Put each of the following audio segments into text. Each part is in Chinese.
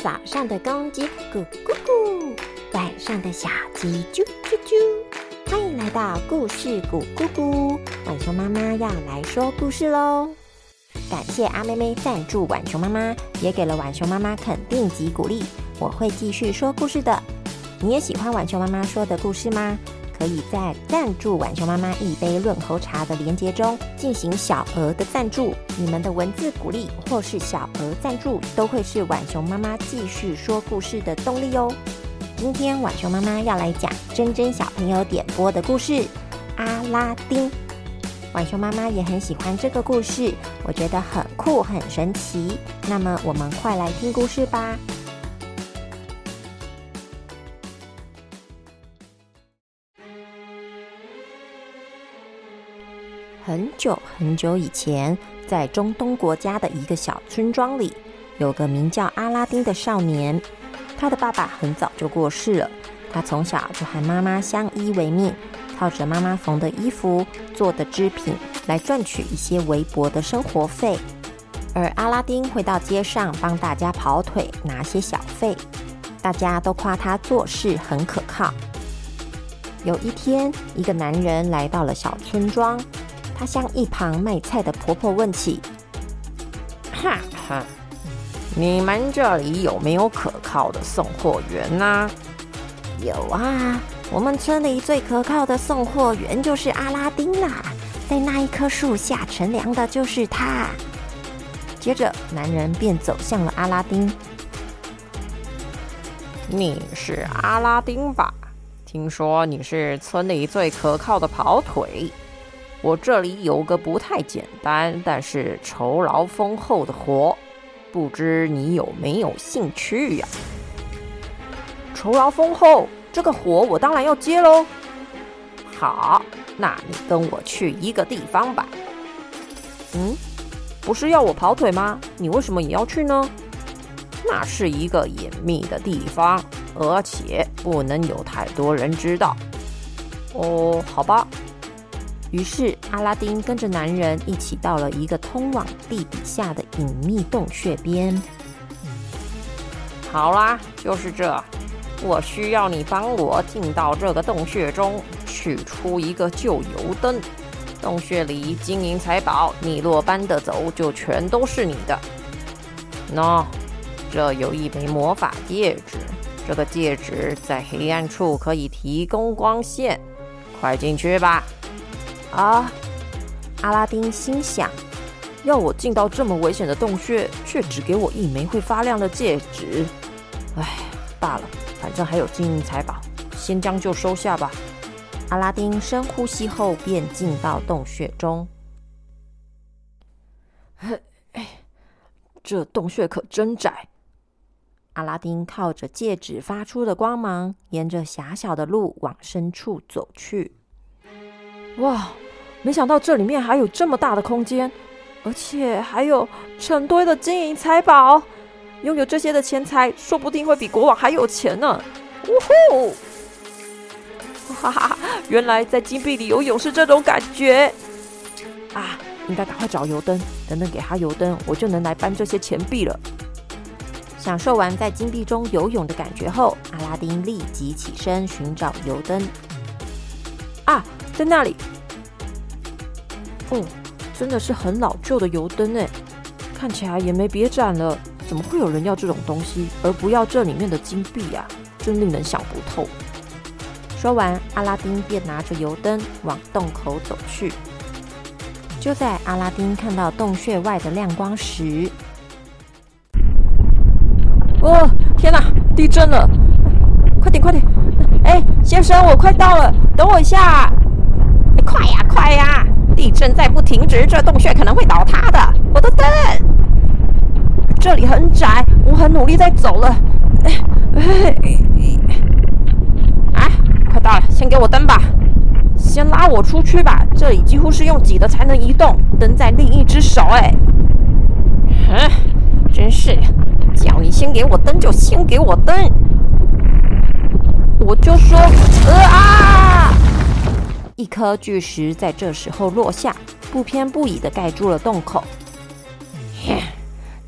早上的公鸡咕咕咕，晚上的小鸡啾啾啾。欢迎来到故事咕咕咕，晚熊妈妈要来说故事喽！感谢阿妹妹赞助晚熊妈妈，也给了晚熊妈妈肯定及鼓励。我会继续说故事的。你也喜欢晚熊妈妈说的故事吗？可以在赞助浣熊妈妈一杯润喉茶的链接中进行小额的赞助。你们的文字鼓励或是小额赞助，都会是浣熊妈妈继续说故事的动力哦。今天浣熊妈妈要来讲珍珍小朋友点播的故事《阿拉丁》。浣熊妈妈也很喜欢这个故事，我觉得很酷很神奇。那么我们快来听故事吧。很久很久以前，在中东国家的一个小村庄里，有个名叫阿拉丁的少年。他的爸爸很早就过世了，他从小就和妈妈相依为命，靠着妈妈缝的衣服、做的织品来赚取一些微薄的生活费。而阿拉丁会到街上帮大家跑腿，拿些小费，大家都夸他做事很可靠。有一天，一个男人来到了小村庄。他向一旁卖菜的婆婆问起：“哈哈，你们这里有没有可靠的送货员呢？”“有啊，我们村里最可靠的送货员就是阿拉丁啦，在那一棵树下乘凉的就是他。”接着，男人便走向了阿拉丁。“你是阿拉丁吧？听说你是村里最可靠的跑腿。”我这里有个不太简单，但是酬劳丰厚的活，不知你有没有兴趣呀？酬劳丰厚，这个活我当然要接喽。好，那你跟我去一个地方吧。嗯，不是要我跑腿吗？你为什么也要去呢？那是一个隐秘的地方，而且不能有太多人知道。哦，好吧。于是，阿拉丁跟着男人一起到了一个通往地底下的隐秘洞穴边。好啦，就是这，我需要你帮我进到这个洞穴中，取出一个旧油灯。洞穴里金银财宝，你落般的走，就全都是你的。喏，这有一枚魔法戒指，这个戒指在黑暗处可以提供光线。快进去吧。啊！阿拉丁心想：要我进到这么危险的洞穴，却只给我一枚会发亮的戒指。唉，罢了，反正还有金银财宝，先将就收下吧。阿拉丁深呼吸后，便进到洞穴中。嘿，这洞穴可真窄。阿拉丁靠着戒指发出的光芒，沿着狭小的路往深处走去。哇，没想到这里面还有这么大的空间，而且还有成堆的金银财宝。拥有这些的钱财，说不定会比国王还有钱呢！呜呼！哈哈，原来在金币里游泳是这种感觉啊！应该赶快找油灯，等等给他油灯，我就能来搬这些钱币了。享受完在金币中游泳的感觉后，阿拉丁立即起身寻找油灯。啊！在那里，哦，真的是很老旧的油灯哎，看起来也没别展了。怎么会有人要这种东西，而不要这里面的金币呀？真令人想不透。说完，阿拉丁便拿着油灯往洞口走去。就在阿拉丁看到洞穴外的亮光时，哦，天哪，地震了！快点，快点！哎，先生，我快到了，等我一下。快呀，快呀！地震再不停止，这洞穴可能会倒塌的。我的灯，这里很窄，我很努力在走了。哎，快到了，先给我灯吧，先拉我出去吧。这里几乎是用挤的才能移动，灯在另一只手。哎，哼，真是，叫你先给我灯就先给我灯。我就说，呃啊！一颗巨石在这时候落下，不偏不倚的盖住了洞口。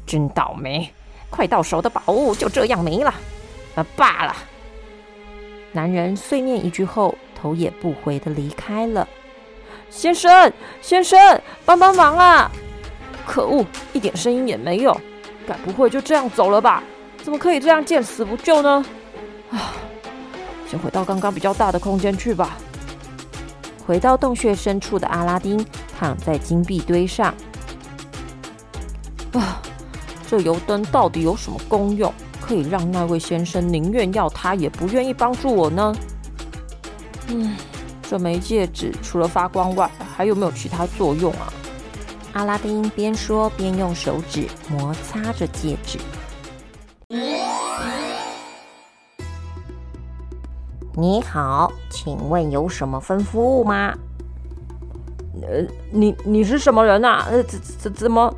真倒霉！快到手的宝物就这样没了，啊，罢了。男人碎念一句后，头也不回的离开了。先生，先生，帮帮忙啊！可恶，一点声音也没有，该不会就这样走了吧？怎么可以这样见死不救呢？啊，先回到刚刚比较大的空间去吧。回到洞穴深处的阿拉丁躺在金币堆上。啊，这油灯到底有什么功用，可以让那位先生宁愿要它也不愿意帮助我呢？嗯，这枚戒指除了发光外，还有没有其他作用啊？阿拉丁边说边用手指摩擦着戒指。你好，请问有什么吩咐吗？呃，你你是什么人啊？呃，怎怎怎么？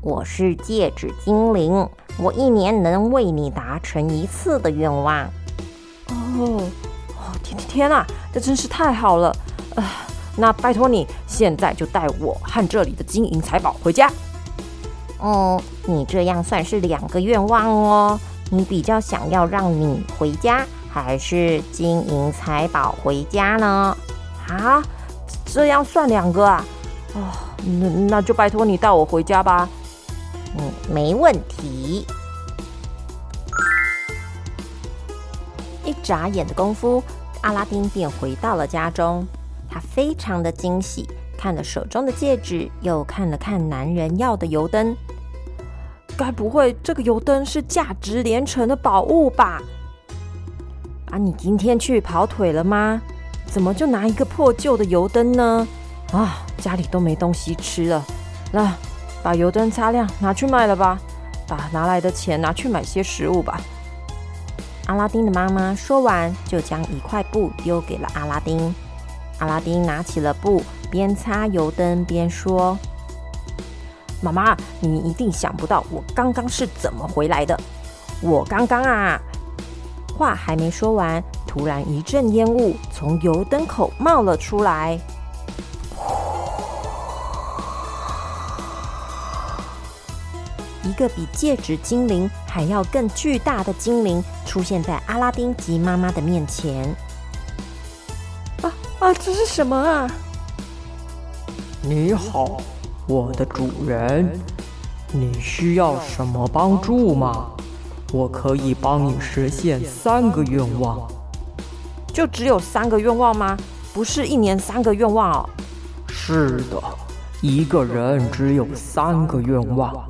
我是戒指精灵，我一年能为你达成一次的愿望。哦，哦，天天啊，这真是太好了！啊，那拜托你现在就带我和这里的金银财宝回家。哦，你这样算是两个愿望哦。你比较想要让你回家？还是金银财宝回家呢？啊，这样算两个啊？哦，那那就拜托你带我回家吧。嗯，没问题。一眨眼的功夫，阿拉丁便回到了家中。他非常的惊喜，看了手中的戒指，又看了看男人要的油灯。该不会这个油灯是价值连城的宝物吧？啊，你今天去跑腿了吗？怎么就拿一个破旧的油灯呢？啊，家里都没东西吃了，那把油灯擦亮，拿去卖了吧。把拿来的钱拿去买些食物吧。阿拉丁的妈妈说完，就将一块布丢给了阿拉丁。阿拉丁拿起了布，边擦油灯边说：“妈妈，你一定想不到我刚刚是怎么回来的。我刚刚啊。”话还没说完，突然一阵烟雾从油灯口冒了出来。一个比戒指精灵还要更巨大的精灵出现在阿拉丁及妈妈的面前。啊啊！这是什么啊？你好，我的主人，你需要什么帮助吗？我可以帮你实现三个愿望，就只有三个愿望吗？不是一年三个愿望哦。是的，一个人只有三个愿望。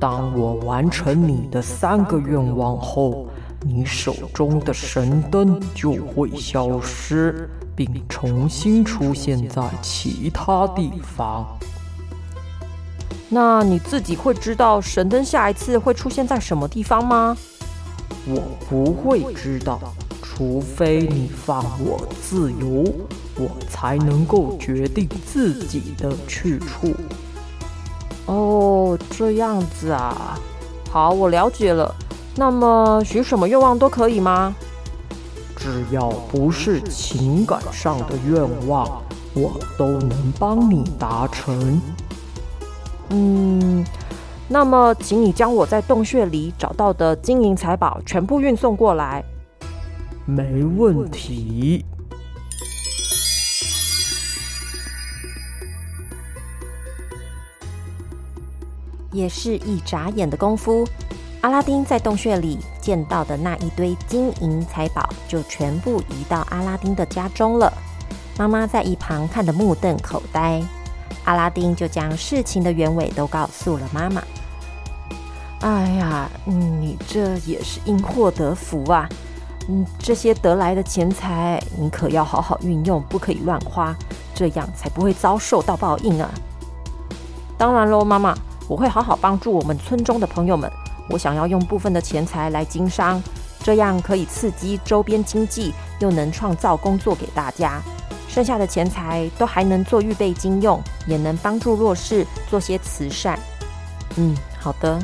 当我完成你的三个愿望后，你手中的神灯就会消失，并重新出现在其他地方。那你自己会知道神灯下一次会出现在什么地方吗？我不会知道，除非你放我自由，我才能够决定自己的去处。哦，这样子啊，好，我了解了。那么许什么愿望都可以吗？只要不是情感上的愿望，我都能帮你达成。嗯，那么，请你将我在洞穴里找到的金银财宝全部运送过来。没问题。也是一眨眼的功夫，阿拉丁在洞穴里见到的那一堆金银财宝就全部移到阿拉丁的家中了。妈妈在一旁看得目瞪口呆。阿拉丁就将事情的原委都告诉了妈妈。哎呀，你这也是因祸得福啊！嗯，这些得来的钱财，你可要好好运用，不可以乱花，这样才不会遭受到报应啊！当然喽，妈妈，我会好好帮助我们村中的朋友们。我想要用部分的钱财来经商，这样可以刺激周边经济，又能创造工作给大家。剩下的钱财都还能做预备金用，也能帮助弱势，做些慈善。嗯，好的。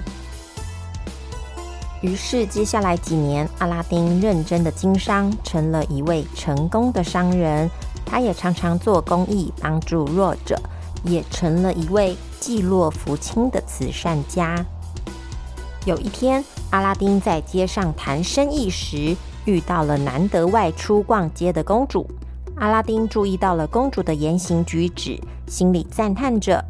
于是接下来几年，阿拉丁认真的经商，成了一位成功的商人。他也常常做公益，帮助弱者，也成了一位济弱扶倾的慈善家。有一天，阿拉丁在街上谈生意时，遇到了难得外出逛街的公主。阿拉丁注意到了公主的言行举止，心里赞叹着：“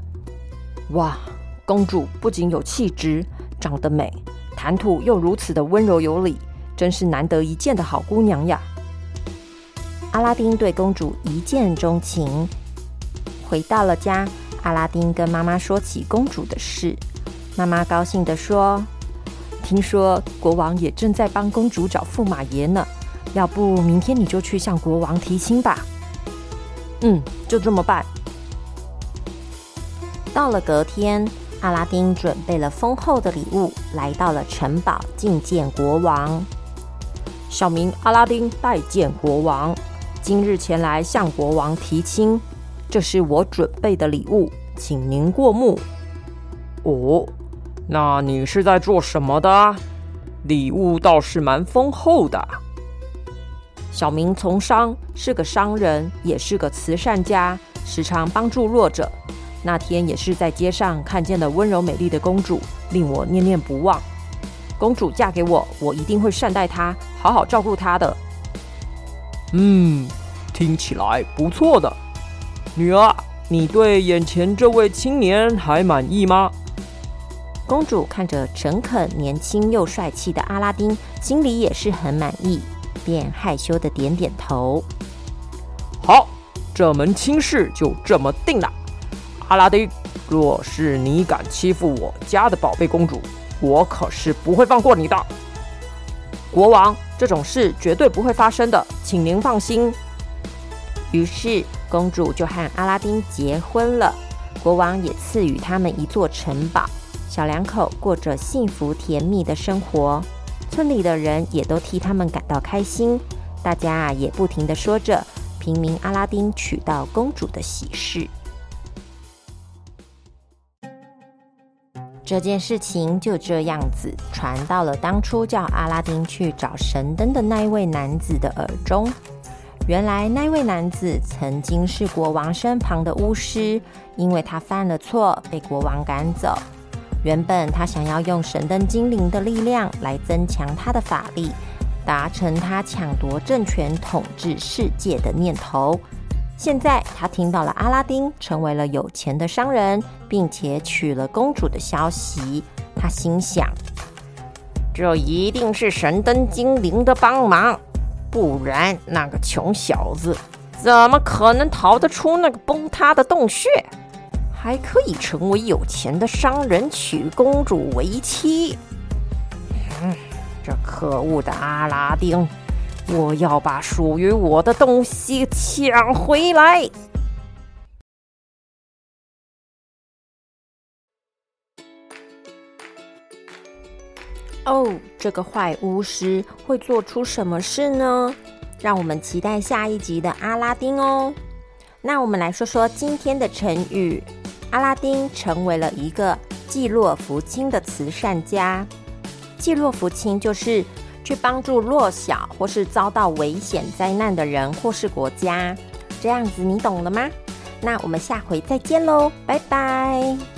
哇，公主不仅有气质，长得美，谈吐又如此的温柔有礼，真是难得一见的好姑娘呀！”阿拉丁对公主一见钟情。回到了家，阿拉丁跟妈妈说起公主的事。妈妈高兴地说：“听说国王也正在帮公主找驸马爷呢，要不明天你就去向国王提亲吧。”嗯，就这么办。到了隔天，阿拉丁准备了丰厚的礼物，来到了城堡觐见国王。小明阿拉丁，拜见国王。今日前来向国王提亲，这是我准备的礼物，请您过目。哦，那你是在做什么的？礼物倒是蛮丰厚的。小明从商，是个商人，也是个慈善家，时常帮助弱者。那天也是在街上看见了温柔美丽的公主，令我念念不忘。公主嫁给我，我一定会善待她，好好照顾她的。嗯，听起来不错的，女儿，你对眼前这位青年还满意吗？公主看着诚恳、年轻又帅气的阿拉丁，心里也是很满意，便害羞的点点头。好，这门亲事就这么定了。阿拉丁，若是你敢欺负我家的宝贝公主，我可是不会放过你的。国王。这种事绝对不会发生的，请您放心。于是，公主就和阿拉丁结婚了。国王也赐予他们一座城堡，小两口过着幸福甜蜜的生活。村里的人也都替他们感到开心，大家啊也不停的说着平民阿拉丁娶到公主的喜事。这件事情就这样子传到了当初叫阿拉丁去找神灯的那一位男子的耳中。原来那位男子曾经是国王身旁的巫师，因为他犯了错被国王赶走。原本他想要用神灯精灵的力量来增强他的法力，达成他抢夺政权、统治世界的念头。现在他听到了阿拉丁成为了有钱的商人，并且娶了公主的消息，他心想：这一定是神灯精灵的帮忙，不然那个穷小子怎么可能逃得出那个崩塌的洞穴，还可以成为有钱的商人，娶公主为妻？嗯，这可恶的阿拉丁！我要把属于我的东西抢回来！哦，这个坏巫师会做出什么事呢？让我们期待下一集的阿拉丁哦。那我们来说说今天的成语：阿拉丁成为了一个济弱扶倾的慈善家。济弱扶倾就是。去帮助弱小或是遭到危险灾难的人或是国家，这样子你懂了吗？那我们下回再见喽，拜拜。